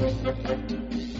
Thank you.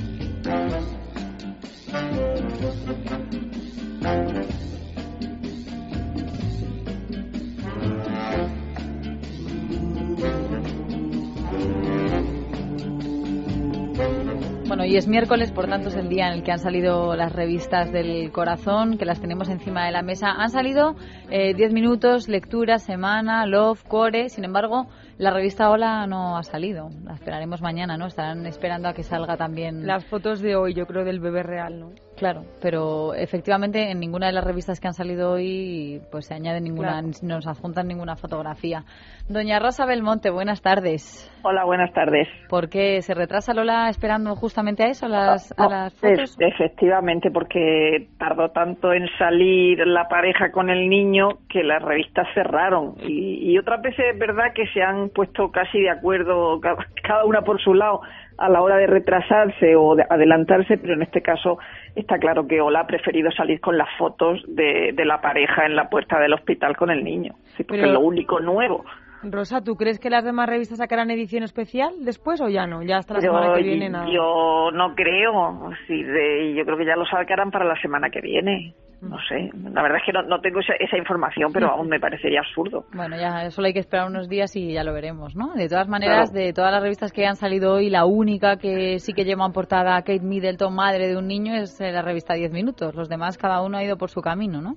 Bueno, y es miércoles, por tanto es el día en el que han salido las revistas del corazón, que las tenemos encima de la mesa. Han salido 10 eh, minutos, lectura, semana, love, core. Sin embargo, la revista Hola no ha salido. La esperaremos mañana, ¿no? Estarán esperando a que salga también. Las fotos de hoy, yo creo, del bebé real, ¿no? Claro, pero efectivamente en ninguna de las revistas que han salido hoy pues se añade ninguna, no nos adjuntan ninguna fotografía. Doña Rosa Belmonte, buenas tardes. Hola, buenas tardes. ¿Por qué se retrasa Lola esperando justamente a eso, a las, a las fotos? efectivamente, porque tardó tanto en salir la pareja con el niño que las revistas cerraron. Y, y otras veces es verdad que se han puesto casi de acuerdo, cada una por su lado, a la hora de retrasarse o de adelantarse, pero en este caso está claro que Ola ha preferido salir con las fotos de, la pareja en la puerta del hospital con el niño, sí, porque es lo único nuevo. Rosa, ¿tú crees que las demás revistas sacarán edición especial después o ya no? Ya hasta la semana que viene nada. Yo no creo, sí, yo creo que ya lo sacarán para la semana que viene no sé, la verdad es que no, tengo esa, información, pero aún me parecería absurdo. Bueno, ya solo hay que esperar unos días y ya lo veremos, ¿no? De todas maneras, de todas las revistas que han salido hoy, la única que sí que lleva en portada a Kate Middleton, madre de un niño, es eh, la revista 10 minutos. Los demás, cada uno ha ido por su camino, ¿no?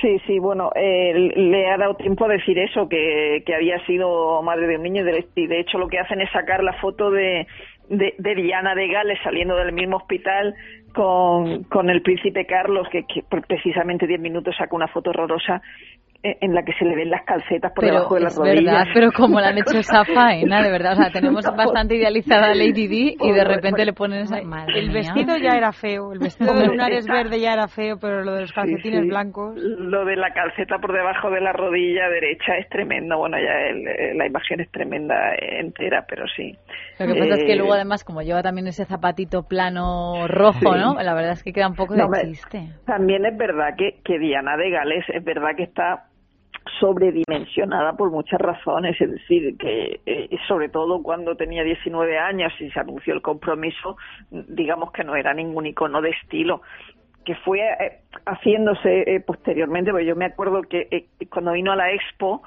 Sí, sí, bueno, eh, le ha dado tiempo a decir eso, que, que había sido madre de un niño y de hecho lo que hacen es sacar la foto de, de, de Diana de Gales saliendo del mismo hospital con, con el príncipe Carlos, que, que precisamente diez minutos sacó una foto horrorosa en la que se le ven las calcetas por debajo de las rodillas. verdad, pero como le han hecho esa faena, de verdad, o sea, tenemos bastante idealizada a Lady Di y de repente le ponen esa... el vestido ya era feo, el vestido de lunares verde ya era feo, pero lo de los calcetines blancos... Lo de la calceta por debajo de la rodilla derecha es tremendo, bueno, ya eh, la imagen es tremenda entera, pero sí. Lo que pasa es que luego eh, además, como lleva también ese zapatito plano rojo, ¿no? La verdad es que queda un poco de chiste. También es verdad que, que Diana de Gales, es verdad que está sobredimensionada por muchas razones, es decir, que eh, sobre todo cuando tenía 19 años y se anunció el compromiso, digamos que no era ningún icono de estilo que fue eh, haciéndose eh, posteriormente, porque yo me acuerdo que cuando vino a la Expo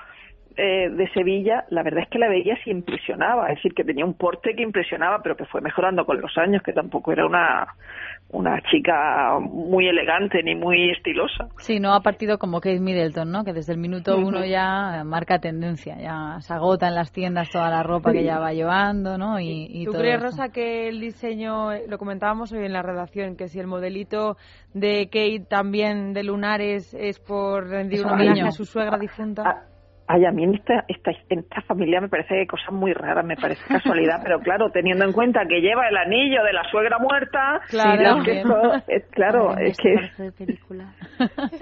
de Sevilla, la verdad es que la veía y impresionaba, es decir, que tenía un porte que impresionaba, pero que fue mejorando con los años, que tampoco era una una chica muy elegante ni muy estilosa. Sí, no ha partido como Kate Middleton, ¿no? Que desde el minuto uno ya marca tendencia, ya se agota en las tiendas toda la ropa que ya va llevando, ¿no? Y, ¿Tú crees, Rosa, que el diseño, lo comentábamos hoy en la redacción, que si el modelito de Kate también de lunares es por rendir un homenaje a su suegra difunta? Ay, a mí en esta, esta, esta familia me parece cosas muy raras, me parece casualidad, pero claro, teniendo en cuenta que lleva el anillo de la suegra muerta, claro, es, claro, es que...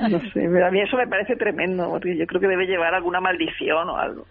No sé, a mí eso me parece tremendo, porque yo creo que debe llevar alguna maldición o algo.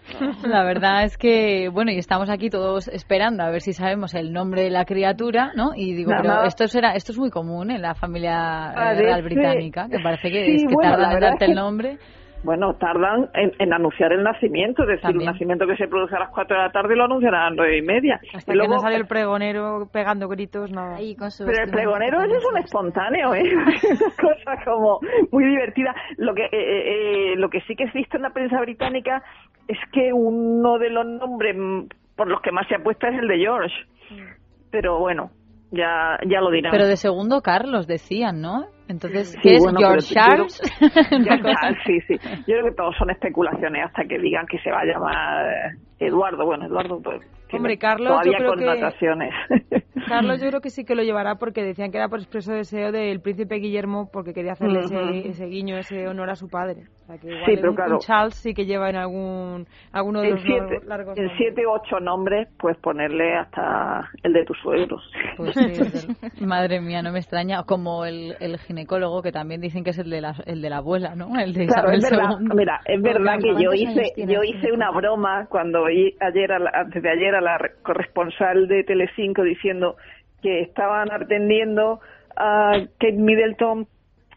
La verdad es que, bueno, y estamos aquí todos esperando a ver si sabemos el nombre de la criatura, ¿no? Y digo, pero esto, será, esto es muy común en la familia real británica, que parece que, es que tardan en darte el nombre. Bueno, tardan en, anunciar el nacimiento, es decir, un nacimiento que se produce a las 4 de la tarde lo anunciarán a las 9 y media. Hasta que no sale el pregonero pegando gritos, no. Pero el pregonero es un espontáneo, ¿eh? es una cosa como muy divertida. Lo que, eh, eh, eh, lo que sí que he visto en la prensa británica es que uno de los nombres por los que más se apuesta es el de George. Mm. Pero bueno, ya, ya lo dirán. Pero de segundo Carlos decían, ¿no? Entonces, ¿qué es George Charles? sí, sí. Yo creo que todos son especulaciones hasta que digan que se va a llamar Eduardo. Bueno, Eduardo pues, Hombre, Carlos, todavía yo creo. Que, Carlos yo creo que sí que lo llevará porque decían que era por expreso deseo del príncipe Guillermo porque quería hacerle ese, guiño, ese honor a su padre. Sea, que igual sí, pero claro, Charles sí que lleva en algún alguno de los siete, largos En siete u ocho nombres puedes ponerle hasta el de tus suegros. Pues sí, madre mía, no me extraña. Como el, el, ginecólogo que también dicen que es el de la, el de la abuela, ¿no? El de claro, es verdad, Mira, es verdad que yo hice, yo hice una broma cuando oí ayer, antes de ayer, a la corresponsal de Telecinco diciendo que estaban atendiendo a Kate Middleton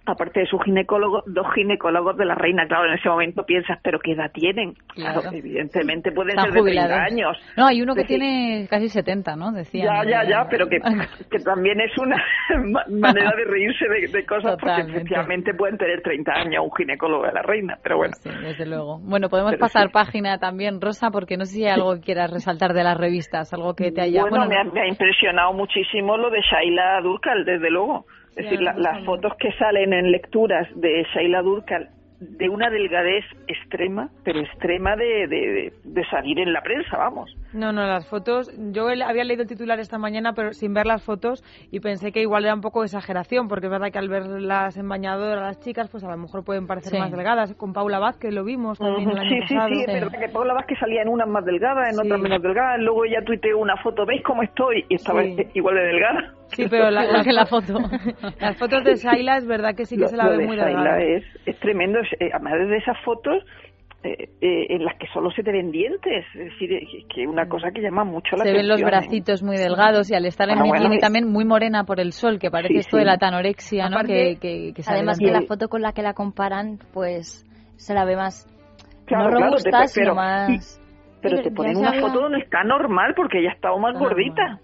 aparte de su ginecólogo, dos ginecólogos de la reina. Claro, en ese momento piensas, ¿pero qué edad tienen? Claro, evidentemente pueden ser de 30 años. No, hay uno que tiene casi 70, ¿no? Decía. Ya, ya, ya, pero que, que también es una manera de reírse de, cosas porque efectivamente pueden tener 30 años un ginecólogo de la reina, pero bueno. Sí, desde luego. Bueno, podemos pasar página también, Rosa, porque no sé si hay algo que quieras resaltar de las revistas, algo que te haya... Bueno, me, ha, me ha impresionado muchísimo lo de Shaila Durkal, desde luego. Es decir, las fotos que salen en lecturas de Sheila Durkal de una delgadez extrema, pero extrema de, de, de, salir en la prensa, vamos. No, no, las fotos, yo había leído el titular esta mañana, pero sin ver las fotos, y pensé que igual era un poco de exageración, porque es verdad que al verlas en bañador a las chicas, pues a lo mejor pueden parecer más delgadas. Con Paula Vázquez lo vimos también el año sí, pasado. Sí, sí, es verdad que Paula Vázquez salía en unas más delgadas, en otras menos delgadas, luego ella tuiteó una foto, ¿veis cómo estoy? Y estaba igual de delgada. Sí, pero la, la foto. Las fotos de Shaila es verdad que sí que se la ve muy delgada. Es, es tremendo, eh, además de esas fotos eh, eh, en las que solo se te ven dientes, es decir, que una cosa que llama mucho la atención. Se ven los bracitos muy delgados y al estar en bikini también muy morena por el sol, que parece esto de la tanorexia, ¿no? que, que, además que la foto con la que la comparan, pues se la ve más no robusta, sino más pero te ponen una foto donde está normal porque ella estaba más gordita.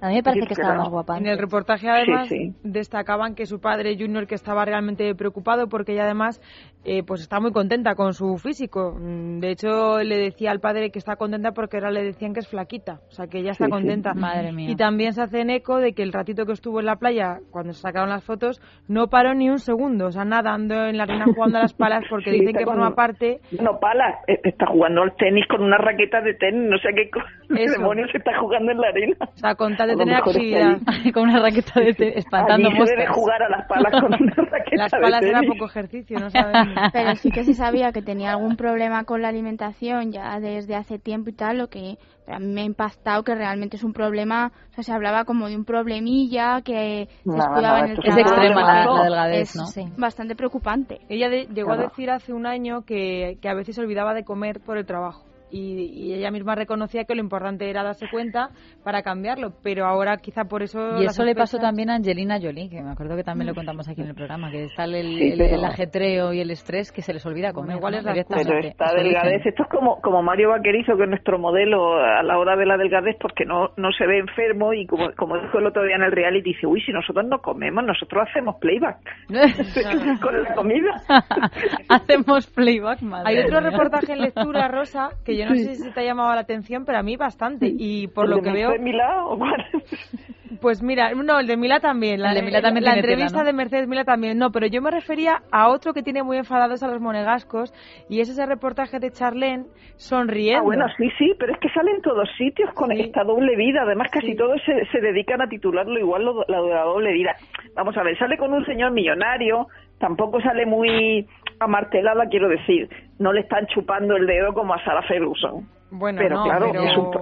A mí me parece que estaba más guapa. En el reportaje además destacaban que su padre Junior que estaba realmente preocupado porque ella además eh, pues está muy contenta con su físico. Mm, de hecho le decía al padre que está contenta porque ahora le decían que es flaquita, o sea que ella está contenta. Madre mía. Y también se hacen eco de que el ratito que estuvo en la playa cuando se sacaron las fotos no paró ni un segundo, o sea nadando en la arena jugando a las palas porque dicen que forma parte. No palas, eh, está jugando al tenis con una raqueta de tenis, no sé qué demonios se está jugando en la arena. O sea, con tal de tener actividad. con una raqueta de tenis, espantando moscas. debe jugar a las palas con una raqueta Las palas era poco ejercicio, no saben. Pero sí que se sabía que tenía algún problema con la alimentación ya desde hace tiempo y tal, lo que a mí me ha impactado que realmente es un problema, o sea, se hablaba como de un problemilla que se escuchaba en el Es extrema la, delgadez, ¿no? Sí, bastante preocupante. Ella llegó a decir hace un año que, que a veces se olvidaba de comer por el trabajo y, ella misma reconocía que lo importante era darse cuenta para cambiarlo, pero ahora quizá por eso... Y eso le pasó también a Angelina Jolie, que me acuerdo que también lo contamos aquí en el programa, que está el, ajetreo y el estrés que se les olvida comer. igual es pero esta delgadez, esto es como, como Mario Vaquerizo, que es nuestro modelo a la hora de la delgadez, porque no, no se ve enfermo y como, como dijo el otro día en el reality, dice, uy, si nosotros no comemos, nosotros hacemos playback con la comida. hacemos playback, madre Hay otro reportaje en lectura, Rosa, que yo no sé si te ha llamado la atención, pero a mí bastante. Y por lo que veo. ¿De Milá o cuál? Pues mira, no, el de Milá también. La, de Milá también la entrevista de Mercedes Milá también. No, pero yo me refería a otro que tiene muy enfadados a los monegascos y es ese reportaje de Charlene sonriendo. Ah, bueno, sí, sí, pero es que sale en todos sitios con esta doble vida. Además, casi todos se, se, dedican a titularlo igual lo, la, la doble vida. Vamos a ver, sale con un señor millonario, tampoco sale muy amartelada, quiero decir, no le están chupando el dedo como a Sarah Ferguson. Bueno, pero no, claro,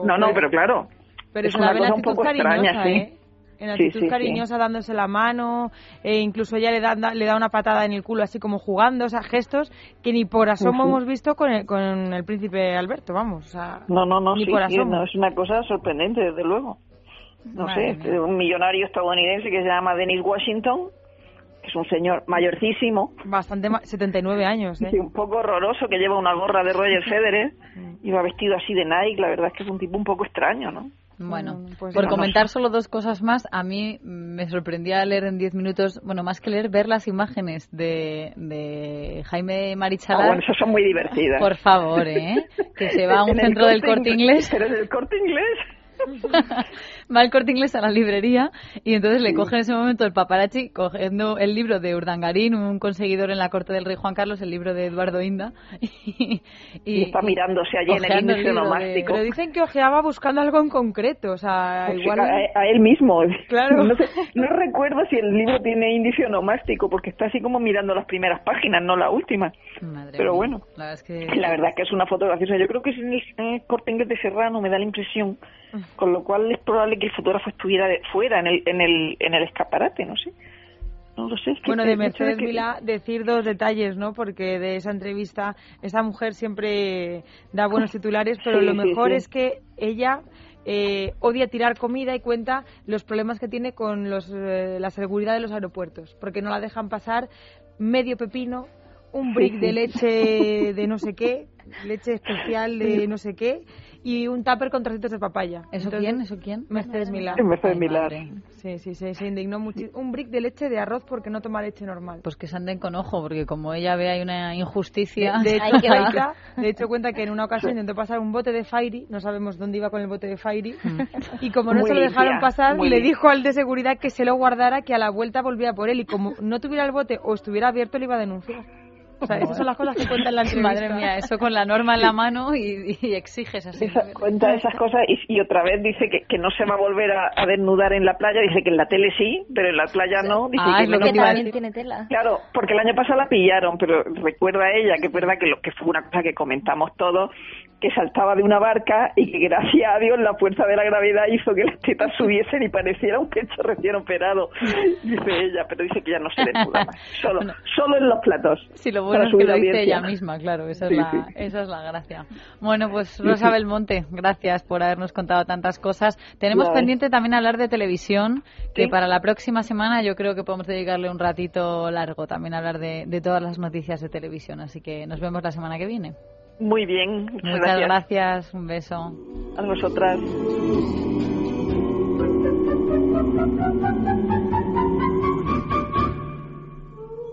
no, no, pero claro. Pero es una cosa un poco extraña, ¿eh? sí. En actitud cariñosa, dándose la mano, e incluso ella le da, le da una patada en el culo, así como jugando, o sea, gestos que ni por asomo hemos visto con el, con el príncipe Alberto, vamos. O sea, no, no, no, es una cosa sorprendente, desde luego. No sé, un millonario estadounidense que se llama Dennis Washington, es un señor mayorcísimo. Bastante, 79 años, ¿eh? un poco horroroso, que lleva una gorra de Roger Federer, y va vestido así de Nike, la verdad es que es un tipo un poco extraño, ¿no? Bueno, mm, pues por comentar solo dos cosas más, a mí me sorprendía leer en 10 minutos, bueno, más que leer, ver las imágenes de, de Jaime Marichalar. Ah, bueno, esas son muy divertidas. Por favor, ¿eh? Que se va a un centro del corte inglés. Pero en el corte inglés va al corte inglés a la librería y entonces le coge en ese momento el paparazzi cogiendo el libro de Urdangarín, un conseguidor en la corte del rey Juan Carlos, el libro de Eduardo Inda. Y, está mirándose allí en el índice nomástico. Pero dicen que ojeaba buscando algo en concreto, o sea, pues igual... A, él mismo. Claro. No, recuerdo si el libro tiene índice nomástico, porque está así como mirando las primeras páginas, no la última. Pero bueno, la, verdad es que es una foto graciosa. Yo creo que es en el corte inglés de Serrano, me da la impresión con lo cual es probable que el fotógrafo estuviera fuera en el, en, el, en el escaparate, no sé. No lo sé. bueno, de Mercedes Milá decir dos detalles, ¿no? Porque de esa entrevista, esa mujer siempre da buenos titulares, pero lo mejor es que ella eh, odia tirar comida y cuenta los problemas que tiene con los, eh, la seguridad de los aeropuertos, porque no la dejan pasar medio pepino, un brick de leche de no sé qué, leche especial de no sé qué, y un tupper con trocitos de papaya. ¿Eso quién? ¿Eso quién? Mercedes Milán. Mercedes Milán. Sí, sí, sí, se indignó mucho. Un brick de leche de arroz porque no toma leche normal. Pues que se anden con ojo, porque como ella ve hay una injusticia. De, hecho, de hecho, cuenta que en una ocasión intentó pasar un bote de Fairy, no sabemos dónde iba con el bote de Fairy, mm. y como no se lo dejaron pasar, le dijo al de seguridad que se lo guardara, que a la vuelta volvía por él, y como no tuviera el bote o estuviera abierto, le iba a denunciar. O sea, esas son las cosas que cuenta la entrevista. Madre mía, eso con la norma en la mano y, exiges así. cuenta esas cosas y, otra vez dice que, que, no se va a volver a, desnudar en la playa. Dice que en la tele sí, pero en la playa no. Dice ah, que, es lo que también tiene tela. Claro, porque el año pasado la pillaron, pero recuerda ella que es verdad que, lo, que fue una cosa que comentamos todos, que saltaba de una barca y que gracias a Dios la fuerza de la gravedad hizo que las tetas subiesen y pareciera un pecho recién operado, dice ella, pero dice que ya no se desnuda más, solo, solo en los platos. Sí, lo bueno es que lo dice ella misma, claro, esa es, la, esa es la gracia. Bueno, pues Rosa Belmonte, gracias por habernos contado tantas cosas. Tenemos pendiente también hablar de televisión, que para la próxima semana yo creo que podemos dedicarle un ratito largo también a hablar de, de todas las noticias de televisión, así que nos vemos la semana que viene. Muy bien. Muchas, gracias. Un beso. A nosotras.